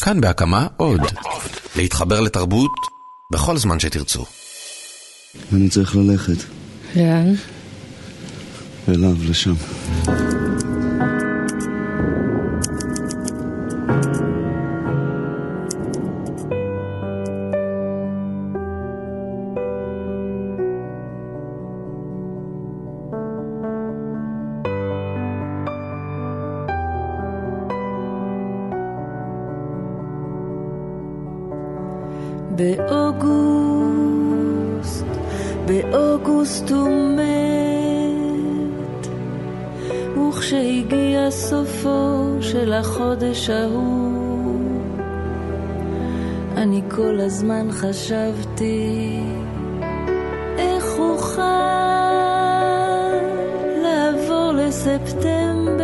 כאן בהקמה עוד. להתחבר לתרבות בכל זמן שתרצו. אני צריך ללכת. לאן? אליו, לשם. חשבתי איך אוכל לעבור לספטמבר,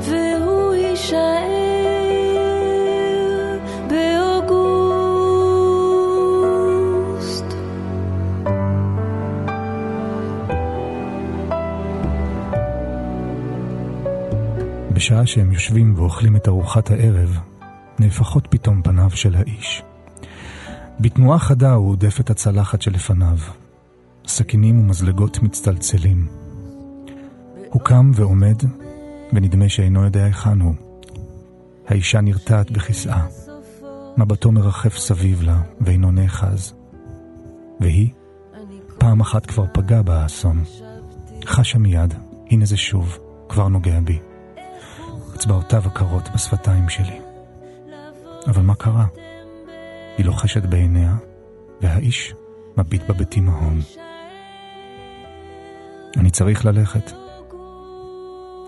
והוא יישאר באוגוסט. בשעה שהם יושבים ואוכלים את ארוחת הערב, נהפכות פתאום פניו של האיש. בתנועה חדה הוא הודף את הצלחת שלפניו. סכינים ומזלגות מצטלצלים. הוא קם ועומד, ונדמה שאינו יודע היכן הוא. האישה נרתעת בכיסאה. מבטו מרחף סביב לה, ואינו נאחז. והיא, פעם אחת כבר פגע בה האסון. חשה מיד, הנה זה שוב, כבר נוגע בי. אצבעותיו הקרות בשפתיים שלי. אבל מה קרה? היא לוחשת בעיניה, והאיש מביט בה בתימהון. אני צריך ללכת.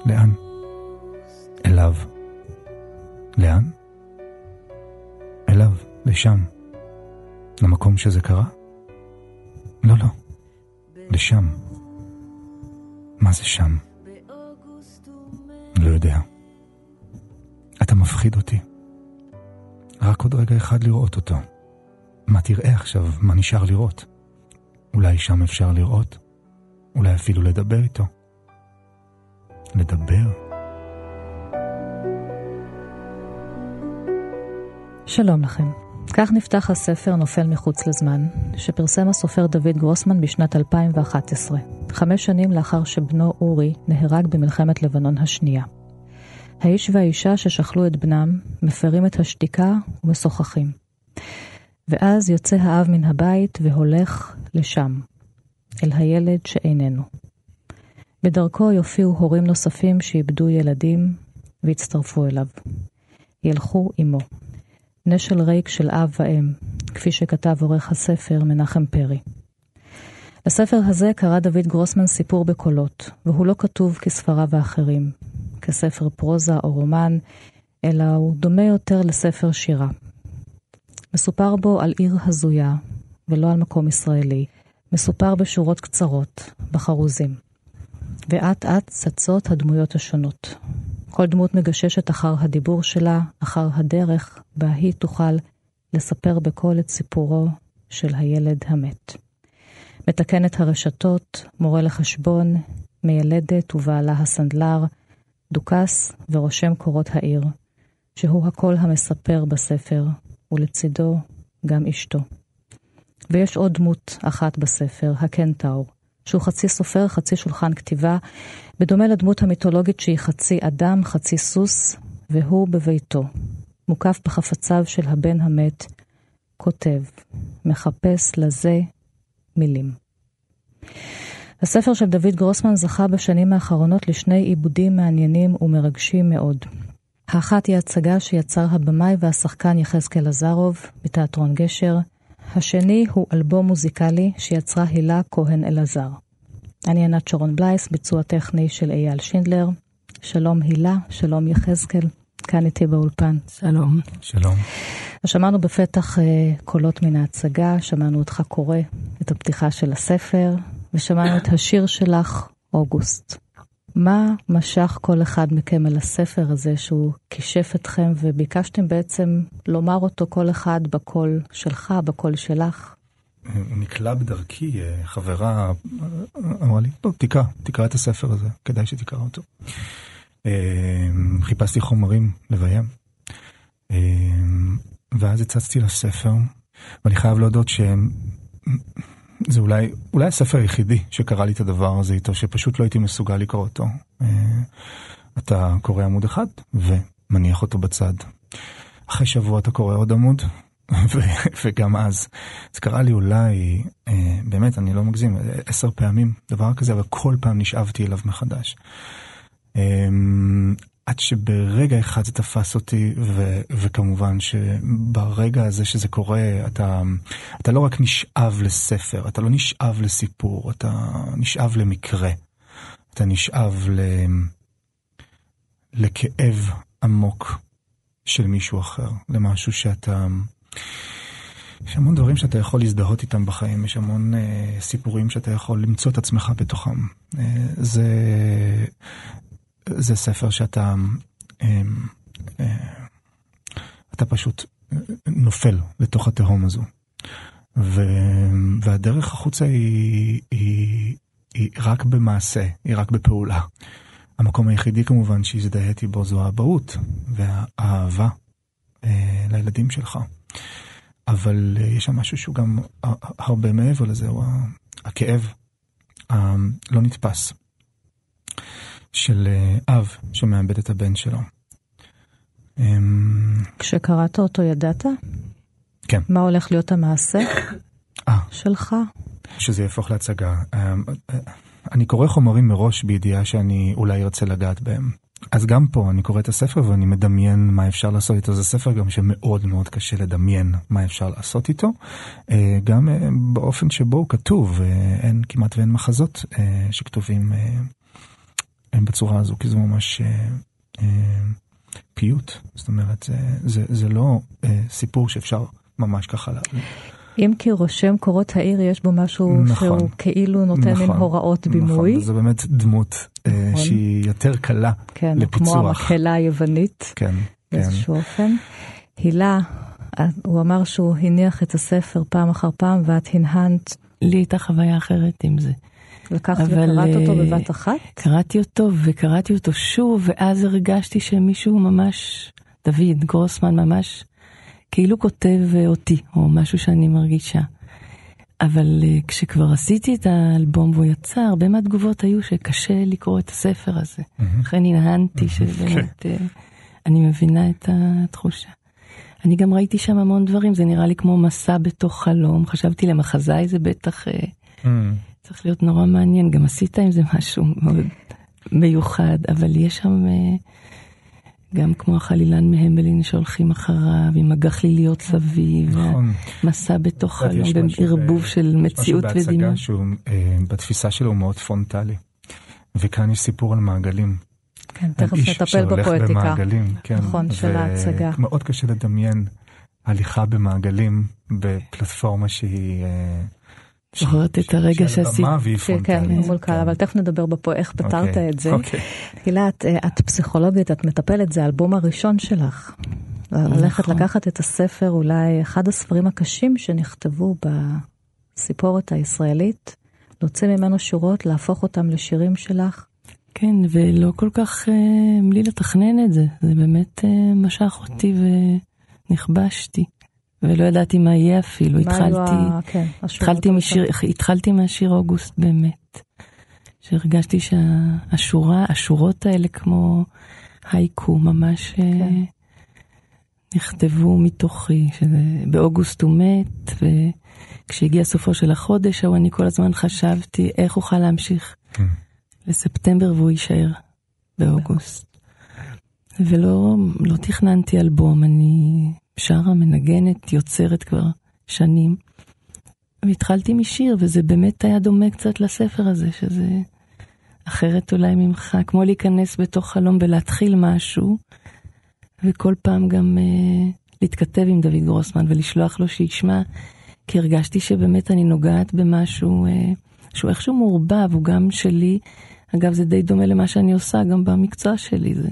לאן? אליו. לאן? אליו, לשם. למקום שזה קרה? לא, לא. לשם. מה זה שם? לא יודע. אתה מפחיד אותי. רק עוד רגע אחד לראות אותו. מה תראה עכשיו? מה נשאר לראות? אולי שם אפשר לראות? אולי אפילו לדבר איתו? לדבר? שלום לכם. כך נפתח הספר נופל מחוץ לזמן, שפרסם הסופר דוד גרוסמן בשנת 2011, חמש שנים לאחר שבנו אורי נהרג במלחמת לבנון השנייה. האיש והאישה ששכלו את בנם, מפרים את השתיקה ומשוחחים. ואז יוצא האב מן הבית והולך לשם, אל הילד שאיננו. בדרכו יופיעו הורים נוספים שאיבדו ילדים והצטרפו אליו. ילכו עמו. נשל ריק של אב ואם, כפי שכתב עורך הספר מנחם פרי. לספר הזה קרא דוד גרוסמן סיפור בקולות, והוא לא כתוב כספריו האחרים, כספר פרוזה או רומן, אלא הוא דומה יותר לספר שירה. מסופר בו על עיר הזויה, ולא על מקום ישראלי. מסופר בשורות קצרות, בחרוזים. ואט אט צצות הדמויות השונות. כל דמות מגששת אחר הדיבור שלה, אחר הדרך בה היא תוכל לספר בקול את סיפורו של הילד המת. מתקנת הרשתות, מורה לחשבון, מיילדת ובעלה הסנדלר, דוכס ורושם קורות העיר, שהוא הקול המספר בספר, ולצידו גם אשתו. ויש עוד דמות אחת בספר, הקנטאור, שהוא חצי סופר, חצי שולחן כתיבה, בדומה לדמות המיתולוגית שהיא חצי אדם, חצי סוס, והוא בביתו, מוקף בחפציו של הבן המת, כותב, מחפש לזה מילים. הספר של דוד גרוסמן זכה בשנים האחרונות לשני עיבודים מעניינים ומרגשים מאוד. האחת היא הצגה שיצר הבמאי והשחקן יחזקאל עזרוב בתיאטרון גשר. השני הוא אלבום מוזיקלי שיצרה הילה כהן אלעזר. אני ענת שרון בלייס, ביצוע טכני של אייל שינדלר. שלום הילה, שלום יחזקאל, כאן איתי באולפן. שלום. שלום. אז שמענו בפתח uh, קולות מן ההצגה, שמענו אותך קורא את הפתיחה של הספר, ושמענו את השיר שלך, אוגוסט. מה משך כל אחד מכם אל הספר הזה שהוא כישף אתכם וביקשתם בעצם לומר אותו כל אחד בקול שלך, בקול שלך? נקלע בדרכי, אה, חברה אה, אמרה לי, טוב, תקרא, תקרא את הספר הזה, כדאי שתקרא אותו. אה, חיפשתי חומרים לביים. ואז הצצתי לספר, ואני חייב להודות שזה אולי, אולי הספר היחידי שקרא לי את הדבר הזה איתו, שפשוט לא הייתי מסוגל לקרוא אותו. אתה קורא עמוד אחד ומניח אותו בצד. אחרי שבוע אתה קורא עוד עמוד, וגם אז. זה קרה לי אולי, אה, באמת, אני לא מגזים, עשר פעמים, דבר כזה, אבל כל פעם נשאבתי אליו מחדש. אה, עד שברגע אחד זה תפס אותי, ו, וכמובן שברגע הזה שזה קורה, אתה, אתה לא רק נשאב לספר, אתה לא נשאב לסיפור, אתה נשאב למקרה. אתה נשאב ל... לכאב עמוק של מישהו אחר, למשהו שאתה... יש המון דברים שאתה יכול להזדהות איתם בחיים, יש המון אה, סיפורים שאתה יכול למצוא את עצמך בתוכם. אה, זה, זה ספר שאתה אה, אה, אתה פשוט נופל לתוך התהום הזו. ו, והדרך החוצה היא, היא, היא רק במעשה, היא רק בפעולה. המקום היחידי כמובן שהזדהיתי בו זו האבהות והאהבה אה, לילדים שלך. אבל אה, יש שם משהו שהוא גם הרבה מעבר לזה, הוא הכאב הלא נתפס של אה, אב שמאבד את הבן שלו. אמ, כשקראת אותו ידעת? כן. מה הולך להיות המעשה אה. שלך? שזה יהפוך להצגה. אמ, אני קורא חומרים מראש בידיעה שאני אולי ארצה לגעת בהם. אז גם פה אני קורא את הספר ואני מדמיין מה אפשר לעשות איתו. זה ספר גם שמאוד מאוד קשה לדמיין מה אפשר לעשות איתו. אה, גם אה, באופן שבו הוא כתוב, אה, אין כמעט ואין מחזות שכתובים בצורה הזו, כי זה ממש פיוט. זאת אומרת, זה, זה, זה לא סיפור שאפשר ממש ככה אם כי רושם קורות העיר יש בו משהו נכון, שהוא כאילו נותן נכון, מין הוראות בימוי. נכון, זו באמת דמות אה, נכון. שהיא יותר קלה כן, לפיצוח. כמו המקהלה היוונית. כן, באיזשהו כן. אופן. הילה, הוא אמר שהוא הניח את הספר פעם אחר פעם ואת הנהנת. לי הייתה חוויה אחרת עם זה. לקחת וקראת אותו אה, בבת אחת? קראתי אותו וקראתי אותו שוב, ואז הרגשתי שמישהו ממש, דוד גרוסמן ממש כאילו כותב אה, אותי, או משהו שאני מרגישה. אבל uh, כשכבר עשיתי את האלבום והוא יצא, הרבה מהתגובות היו שקשה לקרוא את הספר הזה. לכן הנהנתי שבאמת, uh, אני מבינה את התחושה. אני גם ראיתי שם המון דברים, זה נראה לי כמו מסע בתוך חלום. חשבתי למחזאי זה בטח צריך להיות נורא מעניין, גם עשית עם זה משהו מאוד מיוחד, אבל יש שם... Uh, גם כמו החלילן מהמלין שהולכים אחריו, עם הגחליליות סביב, נכון. מסע בתוך חלום, ערבוב של מציאות ודינה. יש משהו בהצגה שהוא, אה, בתפיסה שלו הוא מאוד פרונטלי. וכאן יש סיפור על מעגלים. כן, תכף נטפל בפואטיקה. איש שהולך במעגלים, כן. נכון, של ההצגה. מאוד קשה לדמיין הליכה במעגלים בפלטפורמה שהיא... אה, זוכרת את הרגע שעשית. כן, כן, מול קהל, אבל תכף נדבר בפה איך פתרת אוקיי, את זה. אוקיי. הילה, אה, את פסיכולוגית, את מטפלת, זה האלבום הראשון שלך. ללכת נכון. לקחת את הספר, אולי אחד הספרים הקשים שנכתבו בסיפורת הישראלית, להוציא ממנו שורות, להפוך אותם לשירים שלך. כן, ולא כל כך, אה, בלי לתכנן את זה, זה באמת אה, משך אותי ונכבשתי. ולא ידעתי מה יהיה אפילו, מה התחלתי, ה... כן, התחלתי, משיר, התחלתי מהשיר אוגוסט באמת, שהרגשתי שהשורה, השורות האלה כמו הייקו ממש אה, כן. נכתבו מתוכי, שבאוגוסט הוא מת, וכשהגיע סופו של החודש ההוא אני כל הזמן חשבתי איך אוכל להמשיך כן. לספטמבר והוא יישאר באוגוסט. ולא לא תכננתי אלבום, אני שרה, מנגנת, יוצרת כבר שנים. והתחלתי משיר, וזה באמת היה דומה קצת לספר הזה, שזה אחרת אולי ממך, כמו להיכנס בתוך חלום ולהתחיל משהו, וכל פעם גם uh, להתכתב עם דוד גרוסמן ולשלוח לו שישמע, כי הרגשתי שבאמת אני נוגעת במשהו uh, שהוא איכשהו מעורבב, הוא גם שלי. אגב, זה די דומה למה שאני עושה גם במקצוע שלי, זה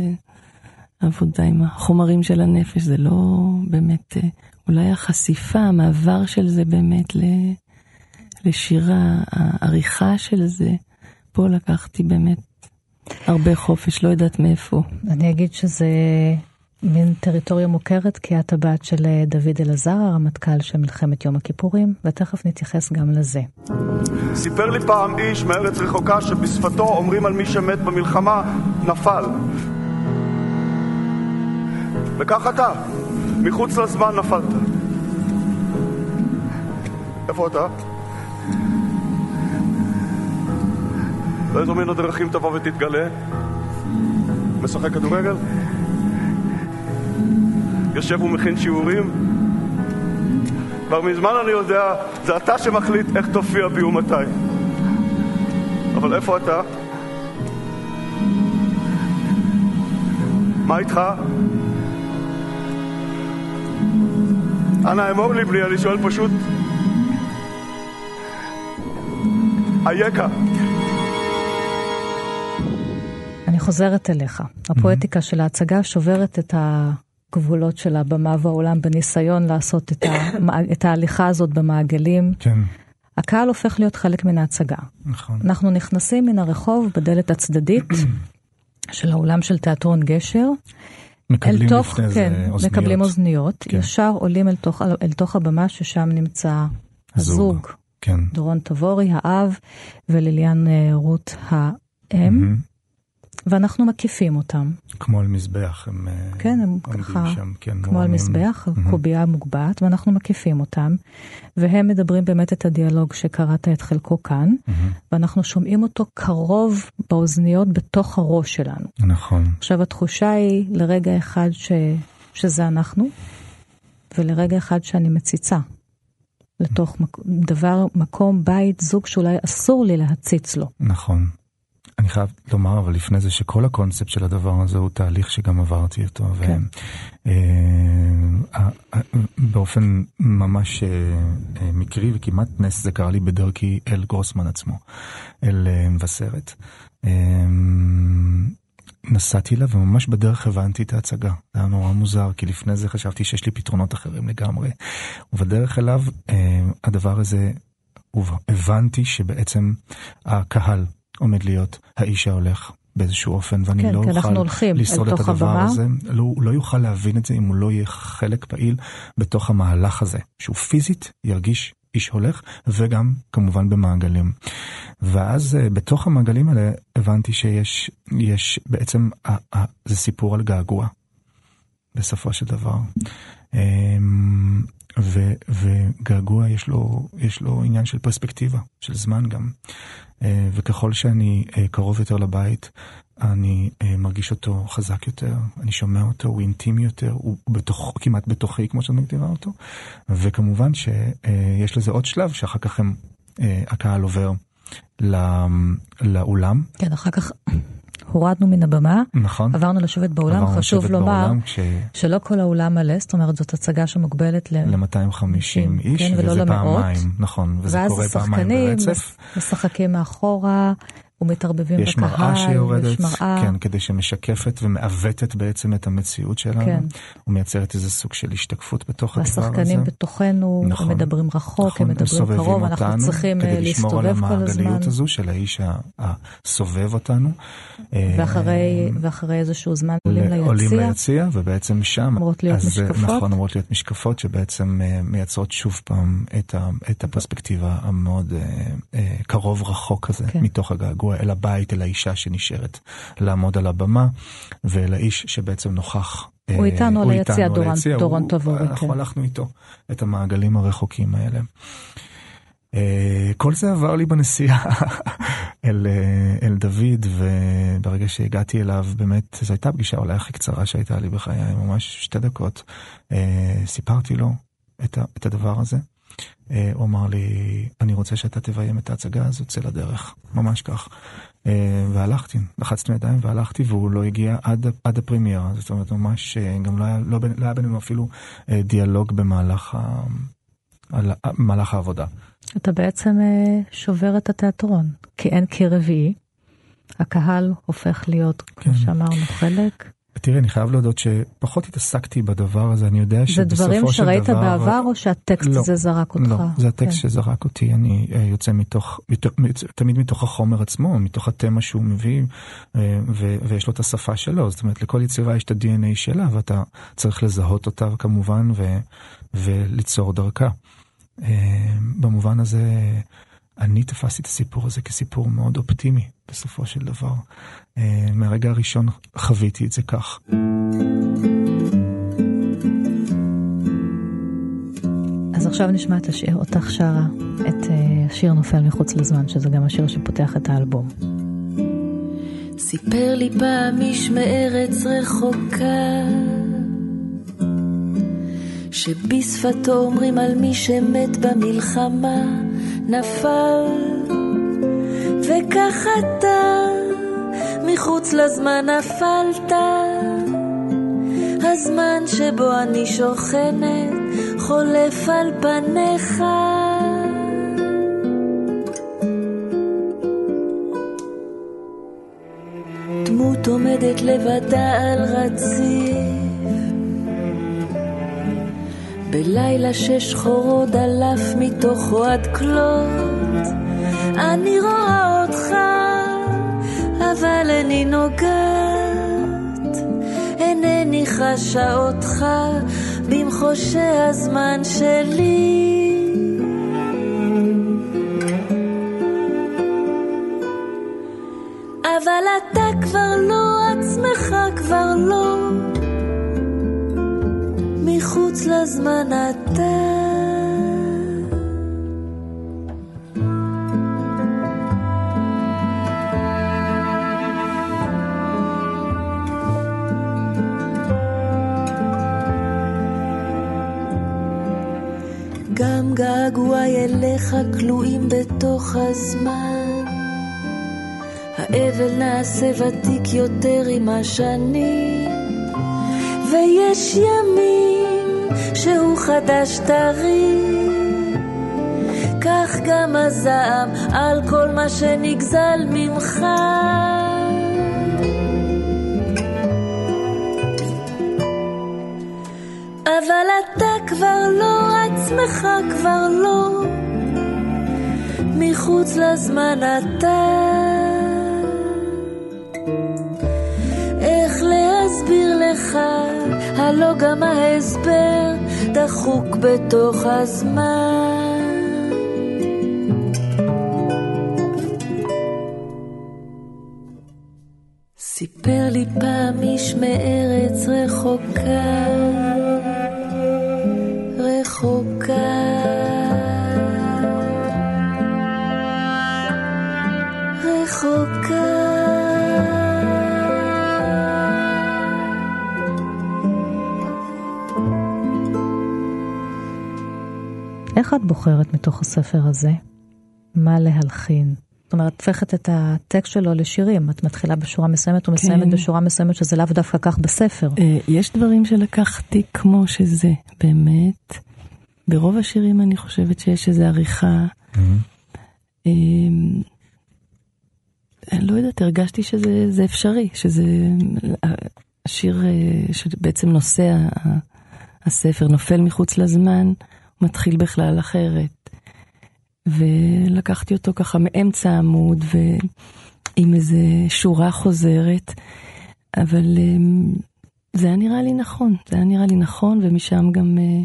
עבודה עם החומרים של הנפש, זה לא באמת, אה, אולי החשיפה, המעבר של זה באמת לשירה, העריכה של זה, פה לקחתי באמת הרבה חופש, לא יודעת מאיפה. אני אגיד שזה מין טריטוריה מוכרת, כי את הבת של אה, דוד אלעזר, הרמטכ"ל של מלחמת יום הכיפורים, ותכף נתייחס גם לזה. סיפר לי פעם איש מארץ רחוקה שבשפתו אומרים על מי שמת במלחמה, נפל. וכך אתה, מחוץ לזמן נפלת. איפה אתה? באיזו מין הדרכים תבוא ותתגלה? משחק כדורגל? יושב ומכין שיעורים? כבר מזמן אני יודע, זה אתה שמחליט איך תופיע בי ומתי. אבל איפה אתה? מה איתך? אנא אמור לי בלי, אני שואל פשוט. אייכה. אני חוזרת אליך. הפואטיקה של ההצגה שוברת את הגבולות של הבמה והעולם בניסיון לעשות את, ה, את ההליכה הזאת במעגלים. כן. הקהל הופך להיות חלק מן ההצגה. נכון. אנחנו נכנסים מן הרחוב בדלת הצדדית של האולם של תיאטרון גשר. מקבלים תוך, לפני כן, זה אוזניות. מקבלים אוזניות, כן. ישר עולים אל תוך, אל תוך הבמה ששם נמצא הזוג, כן. דורון תבורי, האב, וליליאן אה, רות האם, מהמם. ואנחנו מקיפים אותם. כמו על מזבח, הם אה, כן, הם ככה, שם, כן, כמו על. מזבח, מהמם. קובייה מוגבעת, ואנחנו מקיפים אותם, והם מדברים באמת את הדיאלוג שקראת את חלקו כאן. ואנחנו שומעים אותו קרוב באוזניות בתוך הראש שלנו. נכון. עכשיו התחושה היא לרגע אחד ש... שזה אנחנו, ולרגע אחד שאני מציצה לתוך מק... דבר, מקום, בית, זוג שאולי אסור לי להציץ לו. נכון. אני חייב לומר, אבל לפני זה, שכל הקונספט של הדבר הזה הוא תהליך שגם עברתי אותו. כן. ו, אה, באופן ממש אה, אה, מקרי וכמעט נס זה קרה לי בדרכי אל גרוסמן עצמו, אל אה, מבשרת. אה, נסעתי לה וממש בדרך הבנתי את ההצגה. זה היה נורא מוזר, כי לפני זה חשבתי שיש לי פתרונות אחרים לגמרי. ובדרך אליו, אה, הדבר הזה, הבנתי שבעצם הקהל עומד להיות האיש ההולך באיזשהו אופן, ואני כן, לא אוכל לשרוד את הדבר הבמה. הזה. לא, הוא לא יוכל להבין את זה אם הוא לא יהיה חלק פעיל בתוך המהלך הזה, שהוא פיזית ירגיש איש הולך, וגם כמובן במעגלים. ואז אה, בתוך המעגלים האלה הבנתי שיש יש בעצם, אה, אה, זה סיפור על געגוע, בסופו של דבר. ו, וגעגוע יש לו, יש לו עניין של פרספקטיבה, של זמן גם. אה, וככל שאני אה, קרוב יותר לבית, אני אה, מרגיש אותו חזק יותר, אני שומע אותו, הוא אינטימי יותר, הוא בתוך, כמעט בתוכי, כמו שאת מגדירה אותו. וכמובן שיש לזה עוד שלב, שאחר כך הם, הקהל עובר לא, לאולם. כן, אחר כך הורדנו מן הבמה, נכון. עברנו לשבת באולם, עברנו חשוב לומר באולם כש... שלא כל האולם מלא, זאת אומרת זאת הצגה שמוגבלת ל... ל-250 איש, כן, וזה למאות. פעמיים, נכון, וזה ואז קורה פעמיים השחקנים ברצף. משחקים מאחורה ומתערבבים יש בקהל, מראה שיורדת, יש מראה. כן, כדי שמשקפת ומעוותת בעצם את המציאות שלנו, כן. ומייצרת איזה סוג של השתקפות בתוך הדבר הזה. והשחקנים בתוכנו, נכון. הם מדברים רחוק, נכון, הם מדברים סובבים קרוב, אנחנו אותנו צריכים אה, כדי לשמור על להסתובב כל הזמן. המעגליות הזו של האיש הסובב אותנו. ואחרי, אה, ואחרי איזשהו זמן עולים עולים ליציע, ליציע, ובעצם שם, אמורות להיות אז, משקפות. נכון, אמורות להיות משקפות שבעצם אה, מייצרות שוב פעם את, ה, את הפרספקטיבה המאוד אה, אה, קרוב רחוק הזה, כן. מתוך הגעגוע אל הבית, אל האישה שנשארת לעמוד על הבמה, ואל האיש שבעצם נוכח. הוא אה, איתנו על היציע, דורון- דורון הוא- תבורי, אנחנו כן. הלכנו איתו את המעגלים הרחוקים האלה. אה, כל זה עבר לי בנסיעה אל, אה, אל דוד, וברגע שהגעתי אליו, באמת, זו הייתה פגישה אולי הכי קצרה שהייתה לי בחיי, ממש שתי דקות. אה, סיפרתי לו את, ה, את הדבר הזה. אה, הוא אמר לי, אני רוצה שאתה תביים את ההצגה הזו, צא לדרך, ממש כך. אה, והלכתי, לחצתי ידיים והלכתי, והוא לא הגיע עד, עד הפרמיירה, זאת אומרת, ממש, אה, גם לא היה, לא, לא היה בינינו אפילו דיאלוג במהלך, ה, על, במהלך העבודה. אתה בעצם שובר את התיאטרון, כי אין קיר רביעי, הקהל הופך להיות, כמו כן. שאמרנו, חלק, תראי, אני חייב להודות שפחות התעסקתי בדבר הזה, אני יודע שבסופו של דבר... זה דברים שראית בעבר, או שהטקסט לא, הזה זרק אותך? לא, זה הטקסט כן. שזרק אותי, אני uh, יוצא מתוך, מתוך, תמיד מתוך החומר עצמו, מתוך התמה שהוא מביא, uh, ו, ויש לו את השפה שלו, זאת אומרת, לכל יצירה יש את ה-DNA שלה, ואתה צריך לזהות אותה כמובן, ו, וליצור דרכה. Uh, במובן הזה, אני תפסתי את הסיפור הזה כסיפור מאוד אופטימי, בסופו של דבר. אה, מהרגע הראשון חוויתי את זה כך. אז עכשיו נשמע את השיר, אותך שרה, את אה, השיר נופל מחוץ לזמן, שזה גם השיר שפותח את האלבום. סיפר לי פעם איש מארץ רחוקה, שבשפתו אומרים על מי שמת במלחמה, נפל, וכך אתה מחוץ לזמן נפלת, הזמן שבו אני שוכנת חולף על פניך. דמות עומדת לבדה על רציף, בלילה שש חורות דלף מתוכו עד כלות, אני רואה אותך אבל איני נוגעת, אינני חשה אותך במחושי הזמן שלי. אבל אתה כבר לא, עצמך כבר לא, מחוץ לזמן אתה. געגועי אליך כלואים בתוך הזמן. האבל נעשה ותיק יותר עם השנים, ויש ימים שהוא חדש טרי. כך גם הזעם על כל מה שנגזל ממך. אבל אתה כבר לא, עצמך כבר לא, מחוץ לזמן אתה. איך להסביר לך, הלא גם ההסבר דחוק בתוך הזמן. סיפר לי פעם איש מארץ רחוקה איך את בוחרת מתוך הספר הזה מה להלחין? זאת אומרת, הופכת את הטקסט שלו לשירים. את מתחילה בשורה מסוימת ומסיימת כן. בשורה מסוימת, שזה לאו דווקא כך בספר. אה, יש דברים שלקחתי כמו שזה, באמת. ברוב השירים אני חושבת שיש איזו עריכה. Mm-hmm. אני לא יודעת, הרגשתי שזה אפשרי, שזה השיר אה, שבעצם נושא הספר נופל מחוץ לזמן. מתחיל בכלל אחרת. ולקחתי אותו ככה מאמצע העמוד ועם איזה שורה חוזרת, אבל אמ, זה היה נראה לי נכון, זה היה נראה לי נכון ומשם גם, אה,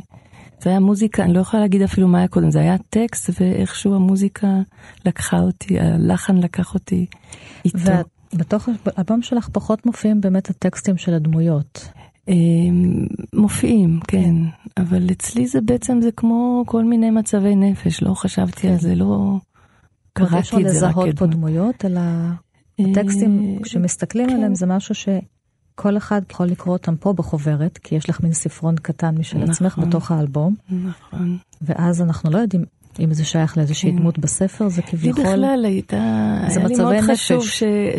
זה היה מוזיקה, אני לא יכולה להגיד אפילו מה היה קודם, זה היה טקסט ואיכשהו המוזיקה לקחה אותי, הלחן לקח אותי איתו. ובתוך האלבום שלך פחות מופיעים באמת הטקסטים של הדמויות. אמ, מופיעים, כן, אבל אצלי זה בעצם, זה כמו כל מיני מצבי נפש, לא חשבתי על זה, לא קראתי את זה רק... לזהות פה דמויות, אלא הטקסטים, אה, כשמסתכלים כן. עליהם זה משהו שכל אחד יכול לקרוא אותם פה בחוברת, כי יש לך מין ספרון קטן משל עצמך נכון. בתוך האלבום. נכון. ואז אנחנו לא יודעים אם זה שייך לאיזושהי כן. דמות בספר, זה כביכול... לי בכלל הייתה... זה מצבי נפש. היה לי מאוד חשוב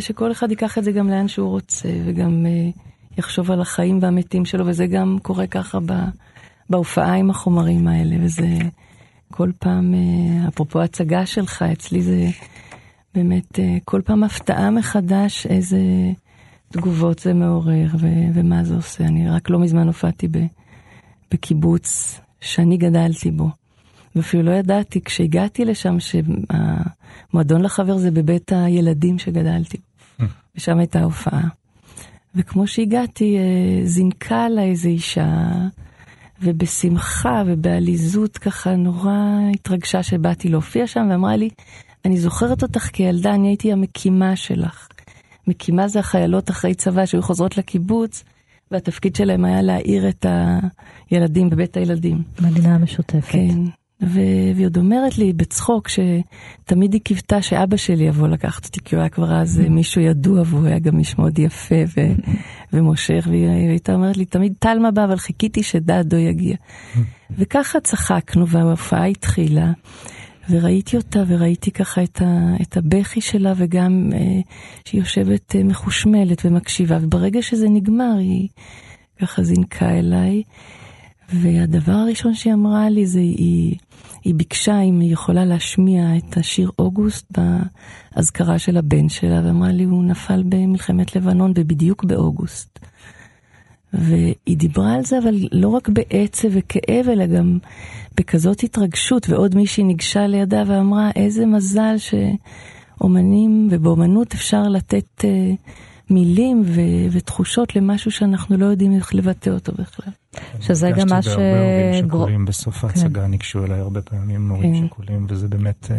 שכל אחד ייקח את זה גם לאן שהוא רוצה, וגם... Uh, יחשוב על החיים והמתים שלו, וזה גם קורה ככה בהופעה עם החומרים האלה, וזה כל פעם, אה, אפרופו הצגה שלך, אצלי זה באמת אה, כל פעם הפתעה מחדש איזה תגובות זה מעורר ו- ומה זה עושה. אני רק לא מזמן הופעתי ב- בקיבוץ שאני גדלתי בו. ואפילו לא ידעתי כשהגעתי לשם שהמועדון לחבר זה בבית הילדים שגדלתי. ושם הייתה הופעה. וכמו שהגעתי, אה, זינקה לה איזו אישה, ובשמחה ובעליזות ככה נורא התרגשה שבאתי להופיע שם, ואמרה לי, אני זוכרת אותך כילדה, אני הייתי המקימה שלך. מקימה זה החיילות אחרי צבא שהיו חוזרות לקיבוץ, והתפקיד שלהם היה להעיר את הילדים בבית הילדים. מדינה משותפת. כן. והיא עוד אומרת לי בצחוק שתמיד היא קיוותה שאבא שלי יבוא לקחת אותי, כי הוא היה כבר אז מישהו ידוע והוא היה גם איש מאוד יפה ו- ומושך, והיא הייתה אומרת לי תמיד תלמה בא, אבל חיכיתי שדדו יגיע. וככה צחקנו וההופעה התחילה. וראיתי אותה וראיתי ככה את, ה, את הבכי שלה וגם אה, שהיא יושבת אה, מחושמלת ומקשיבה וברגע שזה נגמר היא ככה זינקה אליי והדבר הראשון שהיא אמרה לי זה היא, היא ביקשה אם היא יכולה להשמיע את השיר אוגוסט באזכרה של הבן שלה ואמרה לי הוא נפל במלחמת לבנון ובדיוק באוגוסט. והיא דיברה על זה, אבל לא רק בעצב וכאב, אלא גם בכזאת התרגשות, ועוד מישהי ניגשה לידה ואמרה, איזה מזל שאומנים, ובאומנות אפשר לתת uh, מילים ו- ותחושות למשהו שאנחנו לא יודעים איך לבטא אותו בכלל. שזה גם מה ש... בהרבה הורים שכולים בסוף כן. ההצגה ניגשו אליי הרבה פעמים הורים כן. שכולים, וזה באמת... אה,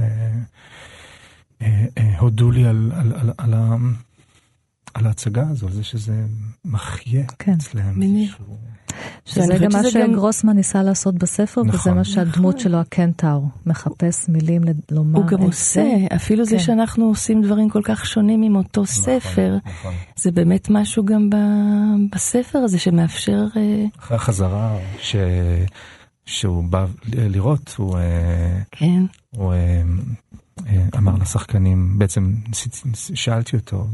אה, אה, הודו לי על, על, על, על, על ההצגה הזו, על זה שזה מחיה כן. אצלם. מישהו... שזה גם מה שגרוסמן ניסה לעשות בספר, נכון, וזה מה שהדמות נכון. שלו, הקנטאור, מחפש מילים לומר הוא גם עושה, אפילו כן. זה שאנחנו עושים דברים כל כך שונים עם אותו נכון, ספר, נכון. זה באמת משהו גם ב, בספר הזה שמאפשר... אה, אחרי החזרה ש... שהוא בא לראות, הוא, אה, כן. הוא אה, אמר לשחקנים, בעצם שאלתי אותו,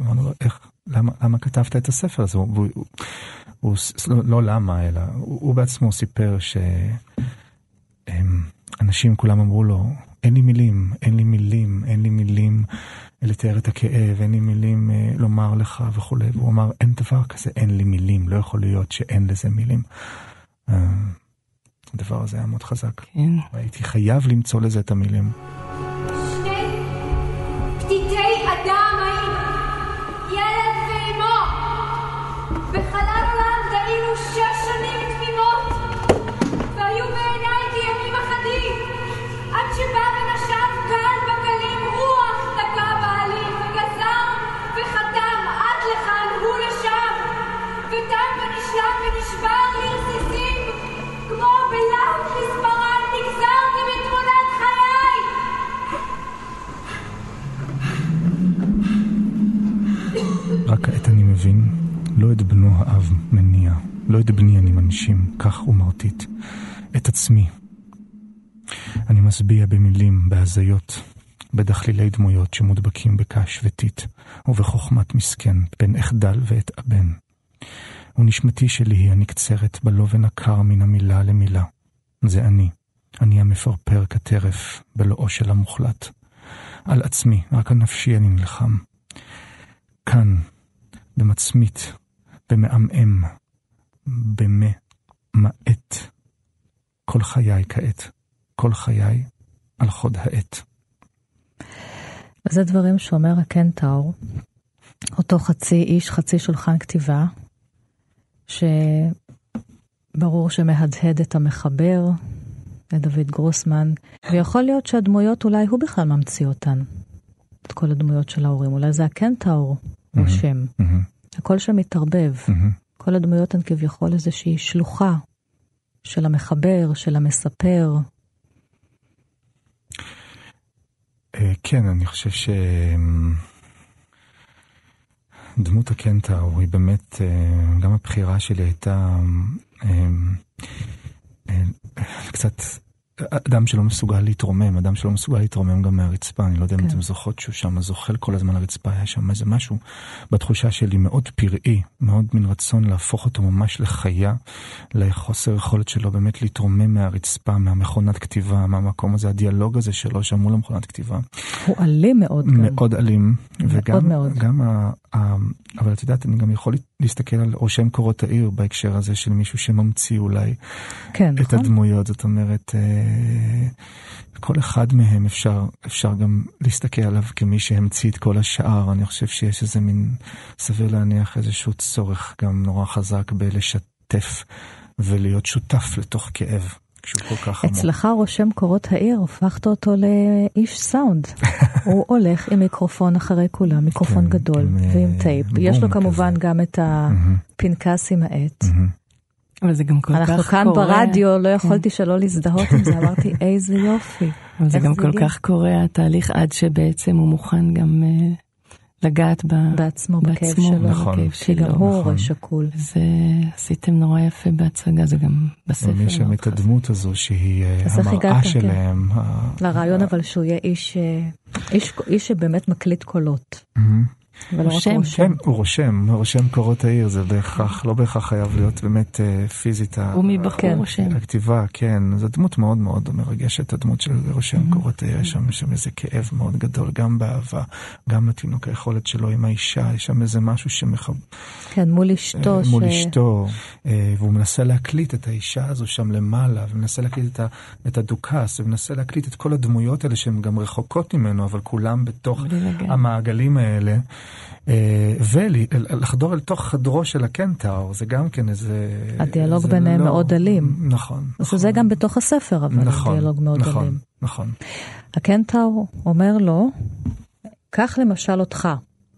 אמרנו לו, איך, למה, למה כתבת את הספר הזה? הוא, הוא, הוא, לא, לא למה, אלא הוא, הוא בעצמו סיפר שאנשים כולם אמרו לו, אין לי מילים, אין לי מילים, אין לי מילים לתאר את הכאב, אין לי מילים אה, לומר לך וכולי. והוא אמר, אין דבר כזה, אין לי מילים, לא יכול להיות שאין לזה מילים. אה, הדבר הזה היה מאוד חזק. כן. הייתי חייב למצוא לזה את המילים. אני משביע במילים, בהזיות, בדחלילי דמויות שמודבקים בקש וטיט, ובחוכמת מסכן, פן אחדל ואתאבן. ונשמתי שלי היא הנקצרת בלובן הקר מן המילה למילה. זה אני, אני המפרפר כטרף בלואו של המוחלט. על עצמי, רק על נפשי אני נלחם. כאן, במצמית, במעמעם, במעט. כל חיי כעת, כל חיי על חוד העט. וזה דברים שאומר הקנטאור, אותו חצי איש, חצי שולחן כתיבה, שברור שמהדהד את המחבר, את דוד גרוסמן, ויכול להיות שהדמויות, אולי הוא בכלל ממציא אותן, את כל הדמויות של ההורים, אולי זה הקנטאור רושם. Mm-hmm. הכל שם מתערבב. Mm-hmm. כל הדמויות הן כביכול איזושהי שלוחה של המחבר, של המספר. אה, כן, אני חושב ש... דמות הקנטאור היא באמת, אה, גם הבחירה שלי הייתה אה, קצת אדם שלא מסוגל להתרומם, אדם שלא מסוגל להתרומם גם מהרצפה, אני לא יודע כן. אם אתם זוכרות שהוא שם זוחל כל הזמן לרצפה, היה שם איזה משהו בתחושה שלי מאוד פראי, מאוד מין רצון להפוך אותו ממש לחיה, לחוסר יכולת שלו באמת להתרומם מהרצפה, מהמכונת כתיבה, מהמקום הזה, הדיאלוג הזה שלו שם מול המכונת כתיבה. הוא אלים מאוד גם. מאוד אלים, מאוד וגם מאוד. גם אבל את יודעת, אני גם יכול להסתכל על רושם קורות העיר בהקשר הזה של מישהו שממציא אולי כן, את נכון? הדמויות. זאת אומרת, אה, כל אחד מהם אפשר, אפשר גם להסתכל עליו כמי שהמציא את כל השאר. אני חושב שיש איזה מין, סביר להניח איזשהו צורך גם נורא חזק בלשתף ולהיות שותף לתוך כאב. שהוא כל כך עמוק. אצלך רושם קורות העיר, הפכת אותו לאיש סאונד. הוא הולך עם מיקרופון אחרי כולם, מיקרופון כן, גדול עם, ועם אה, טייפ. בום יש לו כמובן כזה. גם את הפנקס עם העט. אבל זה גם כל כך קורה. אנחנו כאן ברדיו, לא יכולתי שלא להזדהות עם זה, אמרתי איזה יופי. אבל זה גם כל? כך קורה התהליך עד שבעצם הוא מוכן גם אה, לגעת ב... בעצמו, בכאב בעצמו, שלו. נכון. בכאב כי גם שלו. הוא נכון. הורה שכול. זה עשיתם נורא יפה בהצגה, זה גם בספר. אבל יש שם את הדמות הזו שהיא אה, המראה? שלהם. ה- לרעיון אבל שהוא יהיה איש, אה, איש, איש שבאמת מקליט קולות. ולא רק רושם, רושם. כן, הוא רושם, הוא רושם קורות העיר, זה בהכרח, לא בהכרח חייב להיות באמת אה, פיזית. הוא מבחור כן. רושם. הכתיבה, כן, זו דמות מאוד מאוד מרגשת, הדמות של רושם קורות העיר, יש שם, יש שם איזה כאב מאוד גדול, גם באהבה, גם לתינוק היכולת שלו עם האישה, יש שם איזה משהו שמחב... כן, מול אשתו. מול ש- אשתו, אה, והוא מנסה להקליט את האישה הזו שם למעלה, ומנסה להקליט את, ה, את הדוכס, ומנסה להקליט את כל הדמויות האלה שהן גם רחוקות ממנו, אבל כולם בתוך. המעגלים האלה. אה, ולחדור אל תוך חדרו של הקנטאור, זה גם כן איזה... הדיאלוג זה ביניהם מאוד אלים. נכון. שזה נכון. גם בתוך הספר, אבל נכון, דיאלוג מאוד נכון, אלים. נכון. הקנטאור אומר לו, קח למשל אותך,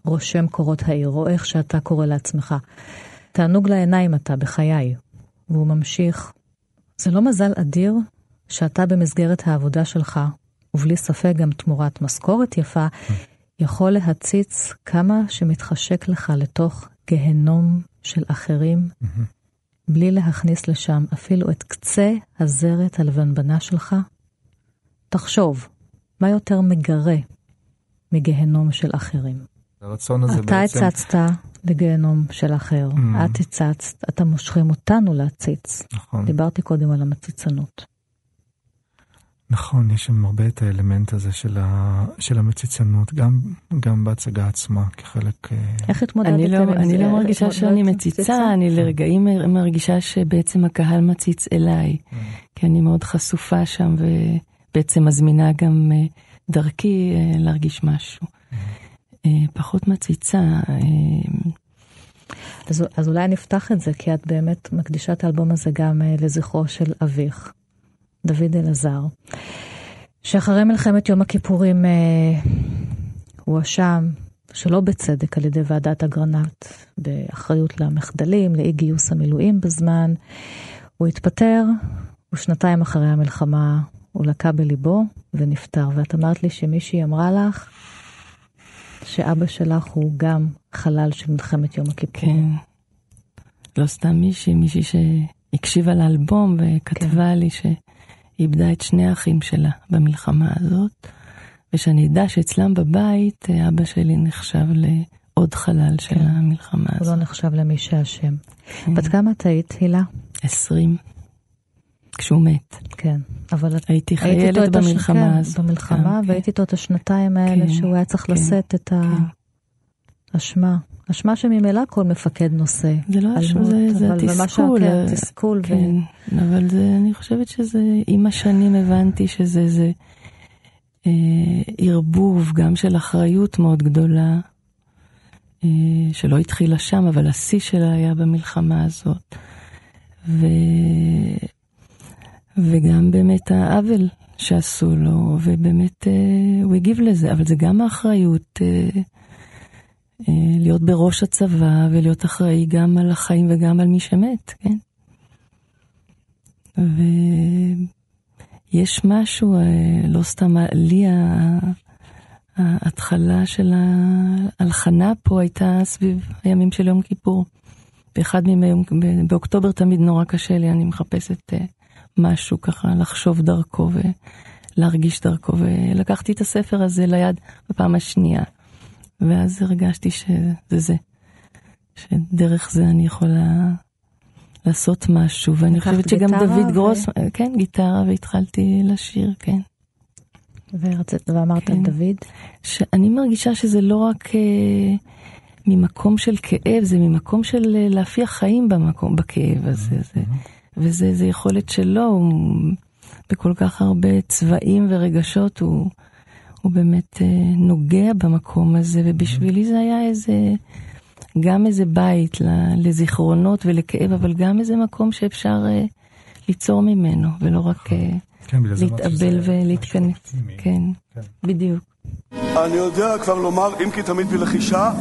רושם קורות העיר, או איך שאתה קורא לעצמך. תענוג לעיניים אתה בחיי. והוא ממשיך, זה לא מזל אדיר שאתה במסגרת העבודה שלך, ובלי ספק גם תמורת משכורת יפה, יכול להציץ כמה שמתחשק לך לתוך גהנום של אחרים, בלי להכניס לשם אפילו את קצה הזרת הלבנבנה שלך? תחשוב, מה יותר מגרה מגהנום של אחרים? הרצון הזה אתה בעצם... הצצת לגיהנום של אחר, Mm. את הצצת, אתה מושכים אותנו להציץ. נכון. דיברתי קודם על המציצנות. נכון, יש שם הרבה את האלמנט הזה של, ה, של המציצנות, גם, גם בהצגה עצמה, כחלק... אה, איך התמודדתם אני לא, עם אני זה? לא איך מרגישה התמודדתם שאני מציצה, אני לרגעים מר- מרגישה שבעצם הקהל מציץ אליי, כי אני מאוד חשופה שם ובעצם מזמינה גם אה, דרכי אה, להרגיש משהו. אה, פחות מציצה, אה, אז, אז אולי נפתח את זה, כי את באמת מקדישה את האלבום הזה גם אה, לזכרו של אביך, דוד אלעזר, שאחרי מלחמת יום הכיפורים אה, הואשם, שלא בצדק, על ידי ועדת אגרנט, באחריות למחדלים, לאי גיוס המילואים בזמן. הוא התפטר, ושנתיים אחרי המלחמה הוא לקה בליבו ונפטר. ואת אמרת לי שמישהי אמרה לך שאבא שלך הוא גם חלל של מלחמת יום הכיפורים. כן. לא סתם מישהי, מישהי שהקשיבה לאלבום וכתבה לי שהיא איבדה את שני האחים שלה במלחמה הזאת, ושאני אדע שאצלם בבית אה, אבא שלי נחשב לעוד חלל של כן. המלחמה הוא לא הזאת. נחשב למי שאשם. כן. בת כמה את היית, הילה? עשרים, כשהוא מת. כן. אבל הייתי חיילת במלחמה כן, הזאת. במלחמה, גם, והייתי איתו את השנתיים האלה כן, שהוא היה צריך כן, לשאת את כן. האשמה. אשמה שממילא כל מפקד נושא. זה לא אשמה, זה, זה אבל במה התסכול. שה- אה, כן, תסכול. ו- כן, אבל זה, חושבת שזה, עם השנים הבנתי שזה זה אה, ערבוב גם של אחריות מאוד גדולה, אה, שלא התחילה שם, אבל השיא שלה היה במלחמה הזאת. ו... וגם באמת העוול שעשו לו, ובאמת אה, הוא הגיב לזה, אבל זה גם האחריות. אה, אה, להיות בראש הצבא ולהיות אחראי גם על החיים וגם על מי שמת, כן? ויש משהו, אה, לא סתם לי, ה- ההתחלה של ההלחנה פה הייתה סביב הימים של יום כיפור. באחד מימי באוקטובר תמיד נורא קשה לי, אני מחפשת אה, משהו ככה לחשוב דרכו ולהרגיש דרכו, ולקחתי את הספר הזה ליד בפעם השנייה. ואז הרגשתי שזה זה, שדרך זה אני יכולה לעשות משהו, ואני חושבת שגם דוד ו- גרוס, כן, גיטרה, והתחלתי לשיר, כן. ורצית, ואמרת כן. דוד, שאני מרגישה שזה לא רק אה, ממקום של כאב, זה ממקום של אה, להפיח חיים במקום, בכאב הזה. Mm-hmm. זה, וזה זה יכולת שלו, הוא, בכל כך הרבה צבעים ורגשות, הוא, הוא באמת אה, נוגע במקום הזה, ובשבילי זה היה איזה, גם איזה בית לזיכרונות ולכאב, אבל גם איזה מקום שאפשר אה, ליצור ממנו, ולא רק אה, כן, להתאבל ולהתכנס. כן, כן, בדיוק. אני יודע כבר לומר, אם כי תמיד בלחישה,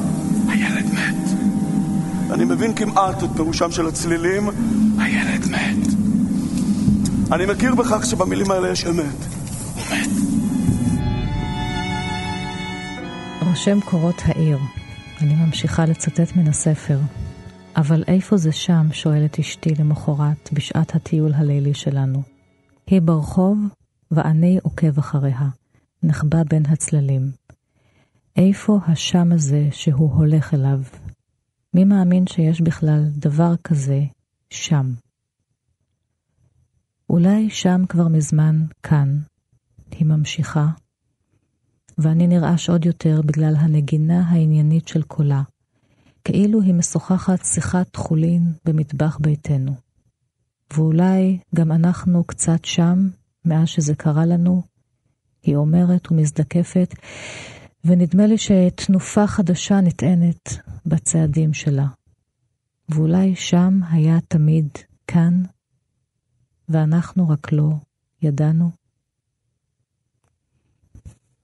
הילד מת. אני מבין כמעט את פירושם של הצלילים, הילד מת. אני מכיר בכך שבמילים האלה יש אמת. הוא מת. רושם קורות העיר. אני ממשיכה לצטט מן הספר. אבל איפה זה שם? שואלת אשתי למחרת, בשעת הטיול הלילי שלנו. היא ברחוב, ואני עוקב אחריה, נחבא בין הצללים. איפה השם הזה שהוא הולך אליו? מי מאמין שיש בכלל דבר כזה שם? אולי שם כבר מזמן כאן, היא ממשיכה, ואני נרעש עוד יותר בגלל הנגינה העניינית של קולה, כאילו היא משוחחת שיחת חולין במטבח ביתנו. ואולי גם אנחנו קצת שם, מאז שזה קרה לנו, היא אומרת ומזדקפת, ונדמה לי שתנופה חדשה נטענת בצעדים שלה. ואולי שם היה תמיד כאן, ואנחנו רק לא ידענו.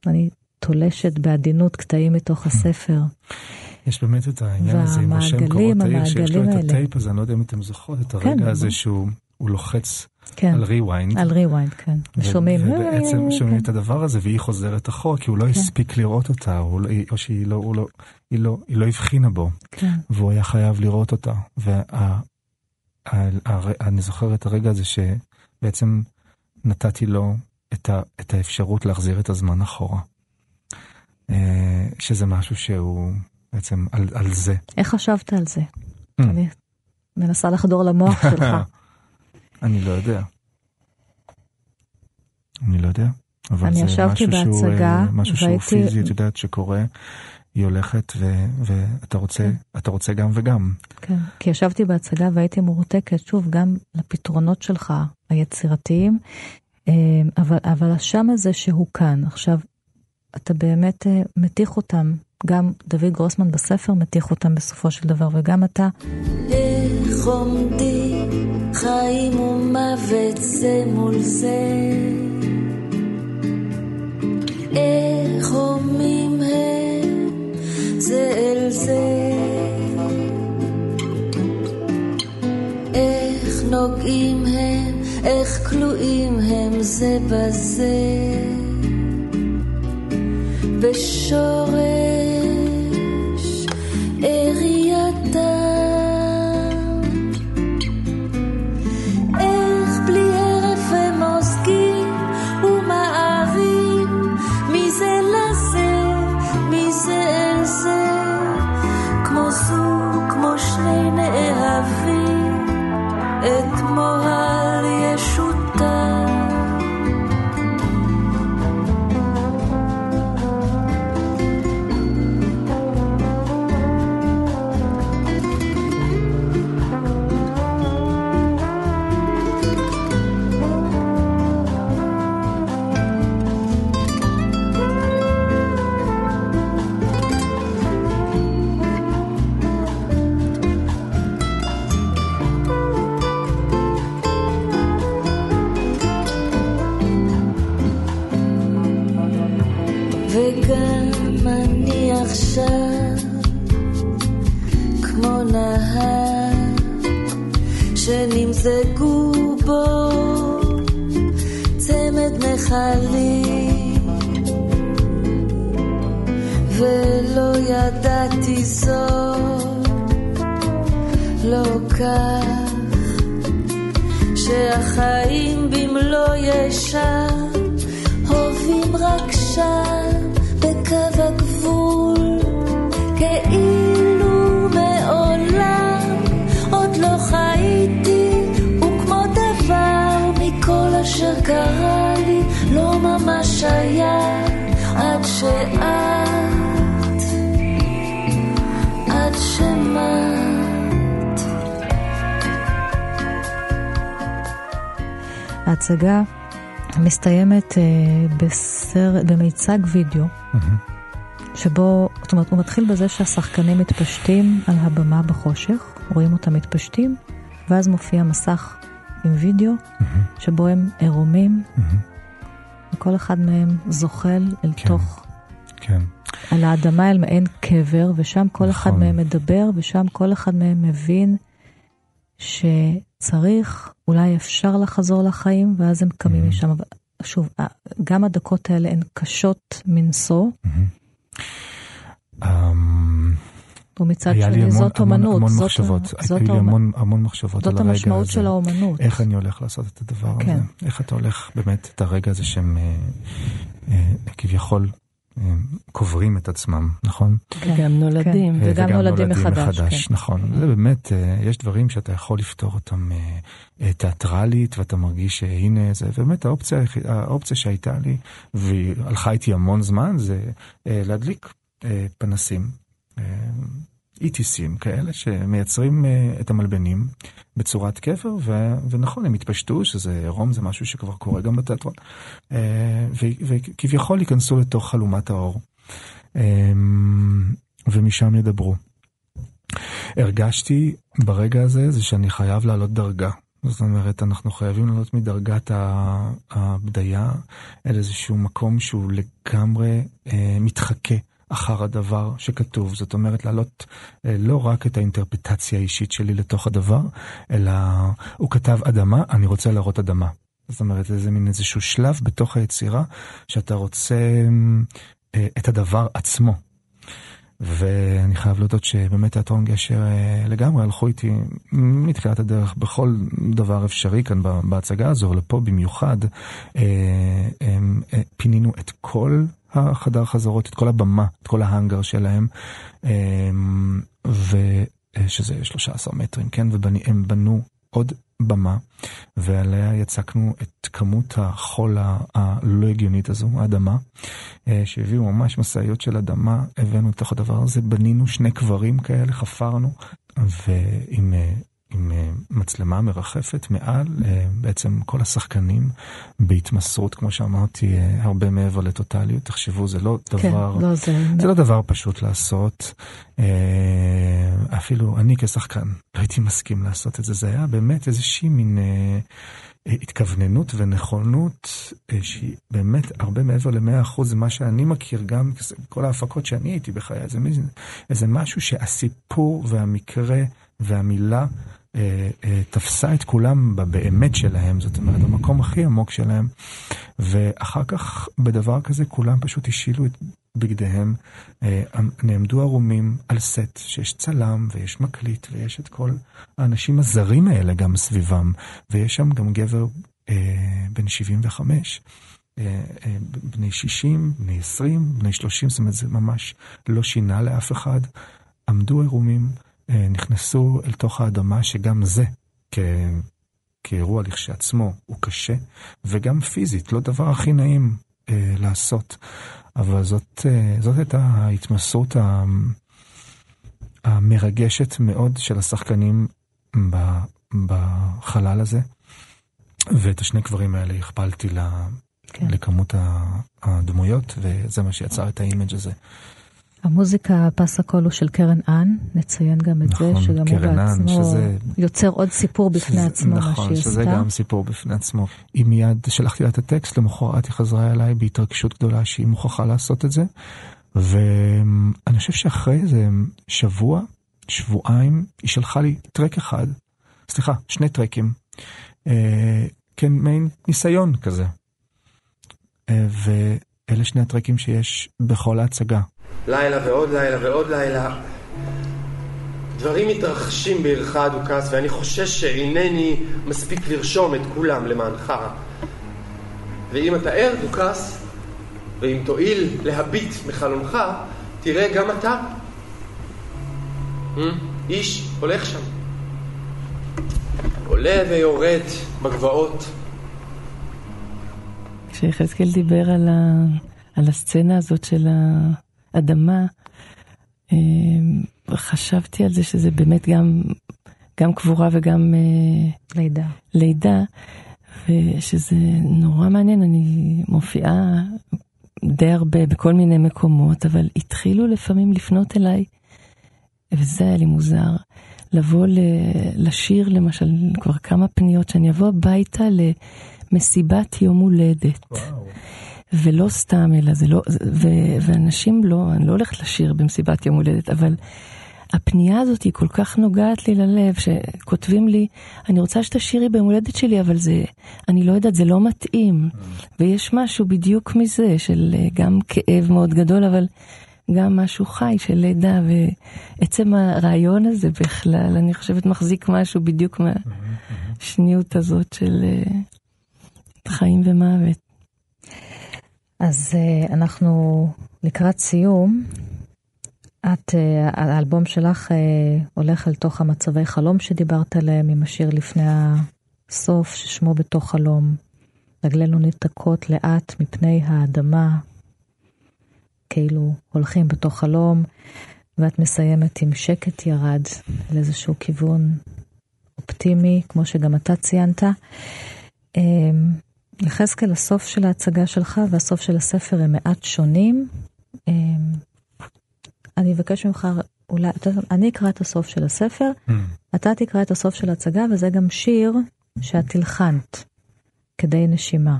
אני תולשת בעדינות קטעים מתוך הספר. יש באמת את העניין הזה עם השם קורות העיר, שיש לו את הטייפ הזה, אני לא יודע אם אתם זוכרות את הרגע כן, הזה שהוא לוחץ כן, על rewind. על rewind, כן. ושומעים. ובעצם שומעים את הדבר הזה, והיא חוזרת אחורה, כי הוא לא כן. הספיק לראות אותה, או, לא, או שהיא לא, לא, היא לא, היא לא הבחינה בו. כן. והוא היה חייב לראות אותה. ואני זוכר את הרגע הזה שבעצם נתתי לו את, ה, את האפשרות להחזיר את הזמן אחורה. אה, שזה משהו שהוא בעצם על, על זה. איך חשבת על זה? Mm. אני מנסה לחדור למוח שלך. אני לא יודע. אני לא יודע. אבל אני משהו בהצגה, שהוא, אה, משהו שהוא פיזי, את יודעת שקורה, היא הולכת ו, ואתה רוצה, כן. אתה רוצה גם וגם. כן, כי ישבתי בהצגה והייתי מורתקת, שוב, גם לפתרונות שלך, היצירתיים, אה, אבל, אבל השם הזה שהוא כאן, עכשיו, אתה באמת אה, מתיך אותם, גם דוד גרוסמן בספר מתיך אותם בסופו של דבר, וגם אתה. איך עומדים חיים ומוות זה מול זה? איך הומים הם זה אל זה? איך נוגעים הם, איך כלואים הם זה בזה? בשורש שנמזגו אשר קרה לי לא ממש היה עד שאת ההצגה מסתיימת uh, בסר... במיצג וידאו, mm-hmm. שבו, זאת אומרת, הוא מתחיל בזה שהשחקנים מתפשטים על הבמה בחושך, רואים אותם מתפשטים, ואז מופיע מסך עם וידאו, mm-hmm. שבו הם עירומים, mm-hmm. וכל אחד מהם זוחל אל כן, תוך... כן. על האדמה אל מעין קבר, ושם כל נכון. אחד מהם מדבר, ושם כל אחד מהם מבין שצריך, אולי אפשר לחזור לחיים, ואז הם קמים mm-hmm. משם. שוב, גם הדקות האלה הן קשות מנשוא. Mm-hmm. Um... ומצד שני המון, זאת אומנות. המון זאת, מחשבות, זאת היו לי המון, המון מחשבות על הרגע הזה. זאת המשמעות של האומנות. איך אני הולך לעשות את הדבר כן. הזה. איך אתה הולך באמת את הרגע הזה שהם אה, אה, כביכול קוברים את עצמם, נכון? כן. וגם נולדים. כן. וגם, וגם נולדים מחדש. מחדש כן. נכון. זה באמת, אה, יש דברים שאתה יכול לפתור אותם אה, תיאטרלית, ואתה מרגיש שהנה זה, באמת האופציה, האופציה שהייתה לי, והיא הלכה איתי המון זמן, זה אה, להדליק פנסים. ETCים כאלה שמייצרים uh, את המלבנים בצורת קבר, ו- ונכון, הם התפשטו, שזה עירום זה משהו שכבר קורה גם בתיאטרון, uh, וכביכול ייכנסו לתוך חלומת האור, ומשם ידברו. הרגשתי ברגע הזה זה שאני חייב לעלות דרגה. זאת אומרת, אנחנו חייבים לעלות מדרגת הבדיה אל איזשהו מקום שהוא לגמרי אה, מתחכה אחר הדבר שכתוב. זאת אומרת, להעלות אה, לא רק את האינטרפטציה האישית שלי לתוך הדבר, אלא הוא כתב אדמה, אני רוצה להראות אדמה. זאת אומרת, זה מין איזשהו שלב בתוך היצירה, שאתה רוצה אה, את הדבר עצמו. ואני חייב להודות שבאמת תיאטרון גשר אה, לגמרי הלכו איתי מתחילת הדרך בכל דבר אפשרי כאן בהצגה הזו, לפה במיוחד. פינינו את כל החדר חזרות, את כל הבמה, את כל ההאנגר שלהם, אמ, ושזה 13 מטרים, כן? והם בנו עוד במה, ועליה יצקנו את כמות החול הלא הגיונית הזו, האדמה, אה, שהביאו ממש משאיות של אדמה, הבאנו לתוך הדבר הזה, בנינו שני קברים כאלה, חפרנו, ועם אה, עם אה, מצלמה מרחפת מעל, אה, בעצם כל השחקנים בהתמסרות, כמו שאמרתי, אה, הרבה מעבר לטוטליות. תחשבו, זה לא כן, דבר, לא זה... זה לא דבר פשוט לעשות. אפילו אני כשחקן לא הייתי מסכים לעשות את זה. זה היה באמת איזושהי מין התכווננות ונכונות שהיא באמת הרבה מעבר למאה אחוז מה שאני מכיר, גם כל ההפקות שאני הייתי בחיי. זה איזה משהו שהסיפור והמקרה והמילה תפסה את כולם באמת שלהם, זאת אומרת, המקום הכי עמוק שלהם, ואחר כך בדבר כזה כולם פשוט השילו את בגדיהם, אה, נעמדו ערומים על סט, שיש צלם ויש מקליט ויש את כל האנשים הזרים האלה גם סביבם, ויש שם גם גבר אה, בן 75. אה, אה, בני 60, בני 20, בני 30, זאת אומרת, זה ממש לא שינה לאף אחד. עמדו עירומים, אה, נכנסו אל תוך האדמה, שגם זה, כ... כאירוע לכשעצמו, הוא קשה, וגם פיזית, לא דבר הכי נעים אה, לעשות. אבל זאת, אה, זאת הייתה ההתמסרות המרגשת מאוד של השחקנים ב, בחלל הזה, ואת השני קברים האלה הכפלתי ל... כן. לכמות הדמויות, וזה מה שיצר את ה image הזה המוזיקה, פס הקול הוא של קרן אן, נציין גם את נכון, זה, שגם הוא בעצמו שזה... יוצר עוד סיפור בפני שזה, עצמו, נכון, מה שהיא עשתה. נכון, שזה גם סיפור בפני עצמו. היא מיד שלחתי לה את הטקסט, למחרת היא חזרה אליי בהתרגשות גדולה שהיא מוכרחה לעשות את זה. ואני חושב שאחרי איזה שבוע, שבועיים, היא שלחה לי טרק אחד, סליחה, שני טרקים. אה, כן, מעין ניסיון כזה. אה, ואלה שני הטרקים שיש בכל ההצגה. לילה ועוד לילה ועוד לילה. דברים מתרחשים בעירך הדוכס, ואני חושש שאינני מספיק לרשום את כולם למענך. ואם אתה ער, דוכס, ואם תואיל להביט מחלונך, תראה גם אתה. Hmm? איש הולך שם. עולה ויורד בגבעות. כשיחזקאל דיבר על, ה... על הסצנה הזאת של ה... אדמה, אה, חשבתי על זה שזה באמת גם, גם קבורה וגם אה, לידה. לידה, ושזה נורא מעניין, אני מופיעה די הרבה בכל מיני מקומות, אבל התחילו לפעמים לפנות אליי, וזה היה לי מוזר, לבוא לשיר למשל כבר כמה פניות, שאני אבוא הביתה למסיבת יום הולדת. וואו. ולא סתם, אלא זה לא, ו, ואנשים לא, אני לא הולכת לשיר במסיבת יום הולדת, אבל הפנייה הזאת היא כל כך נוגעת לי ללב, שכותבים לי, אני רוצה שתשירי ביום הולדת שלי, אבל זה, אני לא יודעת, זה לא מתאים. ויש משהו בדיוק מזה, של אה, גם כאב מאוד גדול, אבל גם משהו חי של לידה, ועצם הרעיון הזה בכלל, אני חושבת מחזיק משהו בדיוק מהשניות הזאת של אה, חיים ומוות. אז uh, אנחנו לקראת סיום. את, uh, האלבום שלך uh, הולך אל תוך המצבי חלום שדיברת עליהם עם השיר לפני הסוף, ששמו בתוך חלום. רגלינו ניתקות לאט מפני האדמה, כאילו הולכים בתוך חלום, ואת מסיימת עם שקט ירד על איזשהו כיוון אופטימי, כמו שגם אתה ציינת. יחזקאל, הסוף של ההצגה שלך והסוף של הספר הם מעט שונים. אמ, אני אבקש ממך, אולי, אני אקרא את הסוף של הספר, mm. אתה תקרא את הסוף של ההצגה, וזה גם שיר שאת הלחנת, כדי נשימה.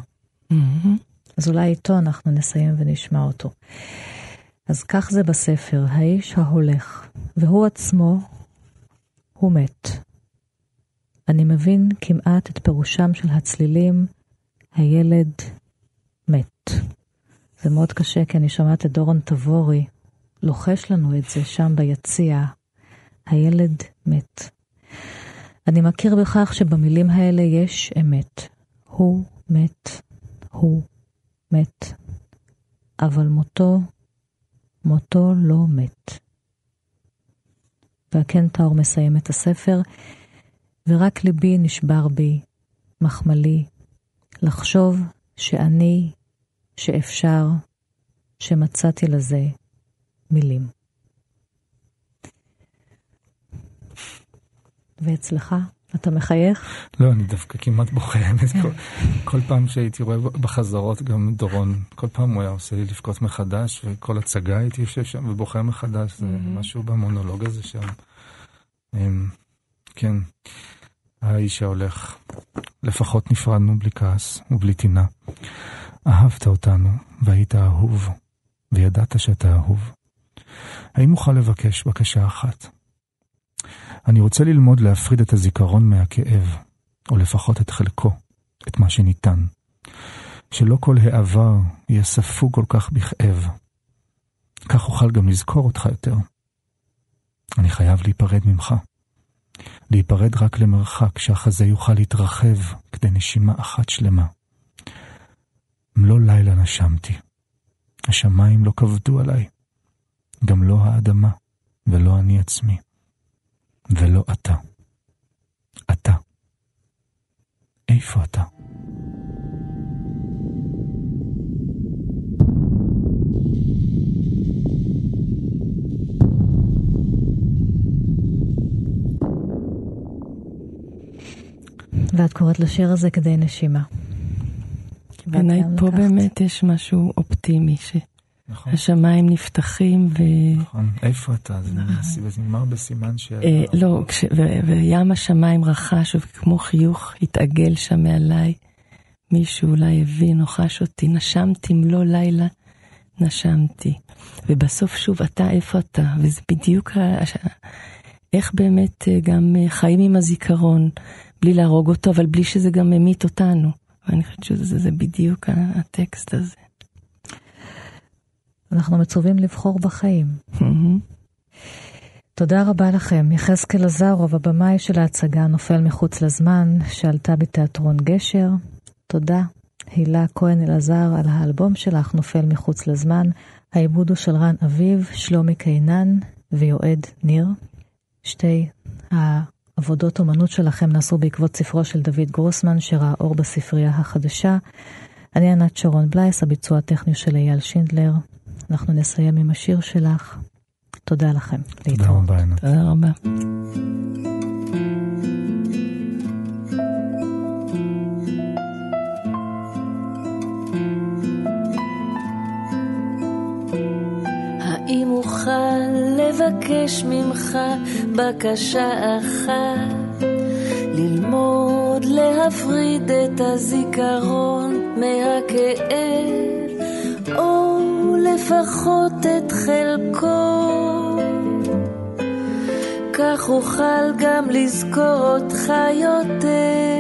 Mm-hmm. אז אולי איתו אנחנו נסיים ונשמע אותו. אז כך זה בספר, האיש ההולך, והוא עצמו, הוא מת. אני מבין כמעט את פירושם של הצלילים הילד מת. זה מאוד קשה, כי אני שומעת את דורון תבורי לוחש לנו את זה שם ביציע. הילד מת. אני מכיר בכך שבמילים האלה יש אמת. הוא מת, הוא מת. אבל מותו, מותו לא מת. והקנטאור מסיים את הספר, ורק ליבי נשבר בי, מחמלי, לחשוב שאני, שאפשר, שמצאתי לזה מילים. ואצלך? אתה מחייך? לא, אני דווקא כמעט בוכה. כל, כל פעם שהייתי רואה בחזרות, גם דורון, כל פעם הוא היה עושה לי לבכות מחדש, וכל הצגה הייתי יושב שם ובוכה מחדש, זה mm-hmm. משהו במונולוג הזה שם. אמ, כן. האיש ההולך. לפחות נפרדנו בלי כעס ובלי טינה. אהבת אותנו, והיית אהוב, וידעת שאתה אהוב. האם אוכל לבקש בקשה אחת? אני רוצה ללמוד להפריד את הזיכרון מהכאב, או לפחות את חלקו, את מה שניתן. שלא כל העבר יהיה ספוג כל כך בכאב. כך אוכל גם לזכור אותך יותר. אני חייב להיפרד ממך. להיפרד רק למרחק, שהחזה יוכל להתרחב כדי נשימה אחת שלמה. מלוא לילה נשמתי. השמיים לא כבדו עליי, גם לא האדמה, ולא אני עצמי, ולא אתה. אתה. איפה אתה? ואת קוראת לשיר הזה כדי נשימה. בעיניי פה לקחת. באמת יש משהו אופטימי, שהשמיים נכון. נפתחים ו... נכון, איפה אתה? זה נגמר בסימן ש... אה, לא, וים השמיים רחש, וכמו חיוך התעגל שם מעליי. מישהו אולי הבין או חש אותי, נשמתי מלוא לילה, נשמתי. ובסוף שוב, אתה, איפה אתה? וזה בדיוק איך באמת אה, גם אה, חיים עם הזיכרון. בלי להרוג אותו, אבל בלי שזה גם ממית אותנו. ואני חושבת שזה זה בדיוק הטקסט הזה. אנחנו מצווים לבחור בחיים. תודה רבה לכם. יחזקאל עזרוב, הבמאי של ההצגה נופל מחוץ לזמן, שעלתה בתיאטרון גשר. תודה. הילה כהן אלעזר על האלבום שלך נופל מחוץ לזמן. העיבוד הוא של רן אביב, שלומי קינן ויועד ניר. שתי עבודות אומנות שלכם נעשו בעקבות ספרו של דוד גרוסמן, שראה אור בספרייה החדשה. אני ענת שרון בלייס, הביצוע הטכני של אייל שינדלר. אנחנו נסיים עם השיר שלך, תודה לכם. תודה רבה, עינת. תודה רבה. האם אוכל לבקש ממך בקשה אחת ללמוד להפריד את הזיכרון מהכאב או לפחות את חלקו. כך אוכל גם לזכור אותך יותר.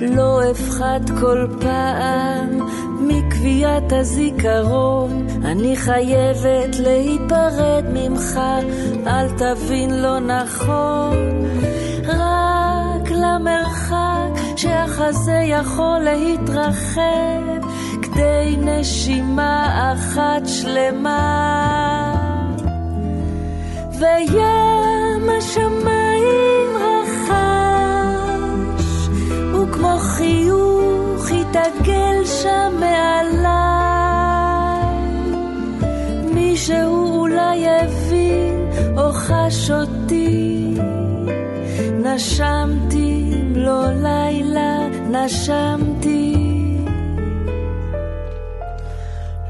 לא אפחד כל פעם מקביעת הזיכרון, אני חייבת להיפרד ממך, אל תבין לא נכון. רק למרחק שהחזה יכול להתרחב, כדי נשימה אחת שלמה. וים השמיים רחש, וכמו חיוך יתעגל שם מעליי. חש אותי, נשמתי לא לילה, נשמתי.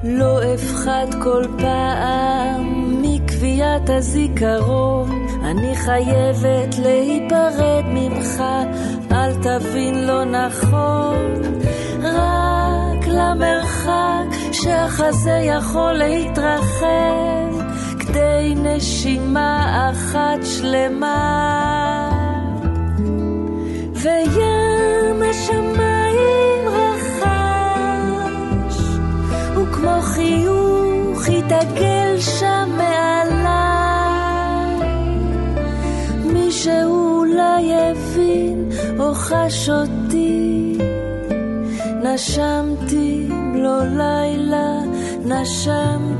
לא אפחד כל פעם מקביעת הזיכרון, אני חייבת להיפרד ממך, אל תבין לא נכון, רק למרחק שהחזה יכול להתרחב, כדי נשימה אחת שלמה. וים השמיים רחש, וכמו חיוך יתעגל שם מעליי. מישהו אולי הבין או חש אותי, נשמתי לא לילה, נשמתי.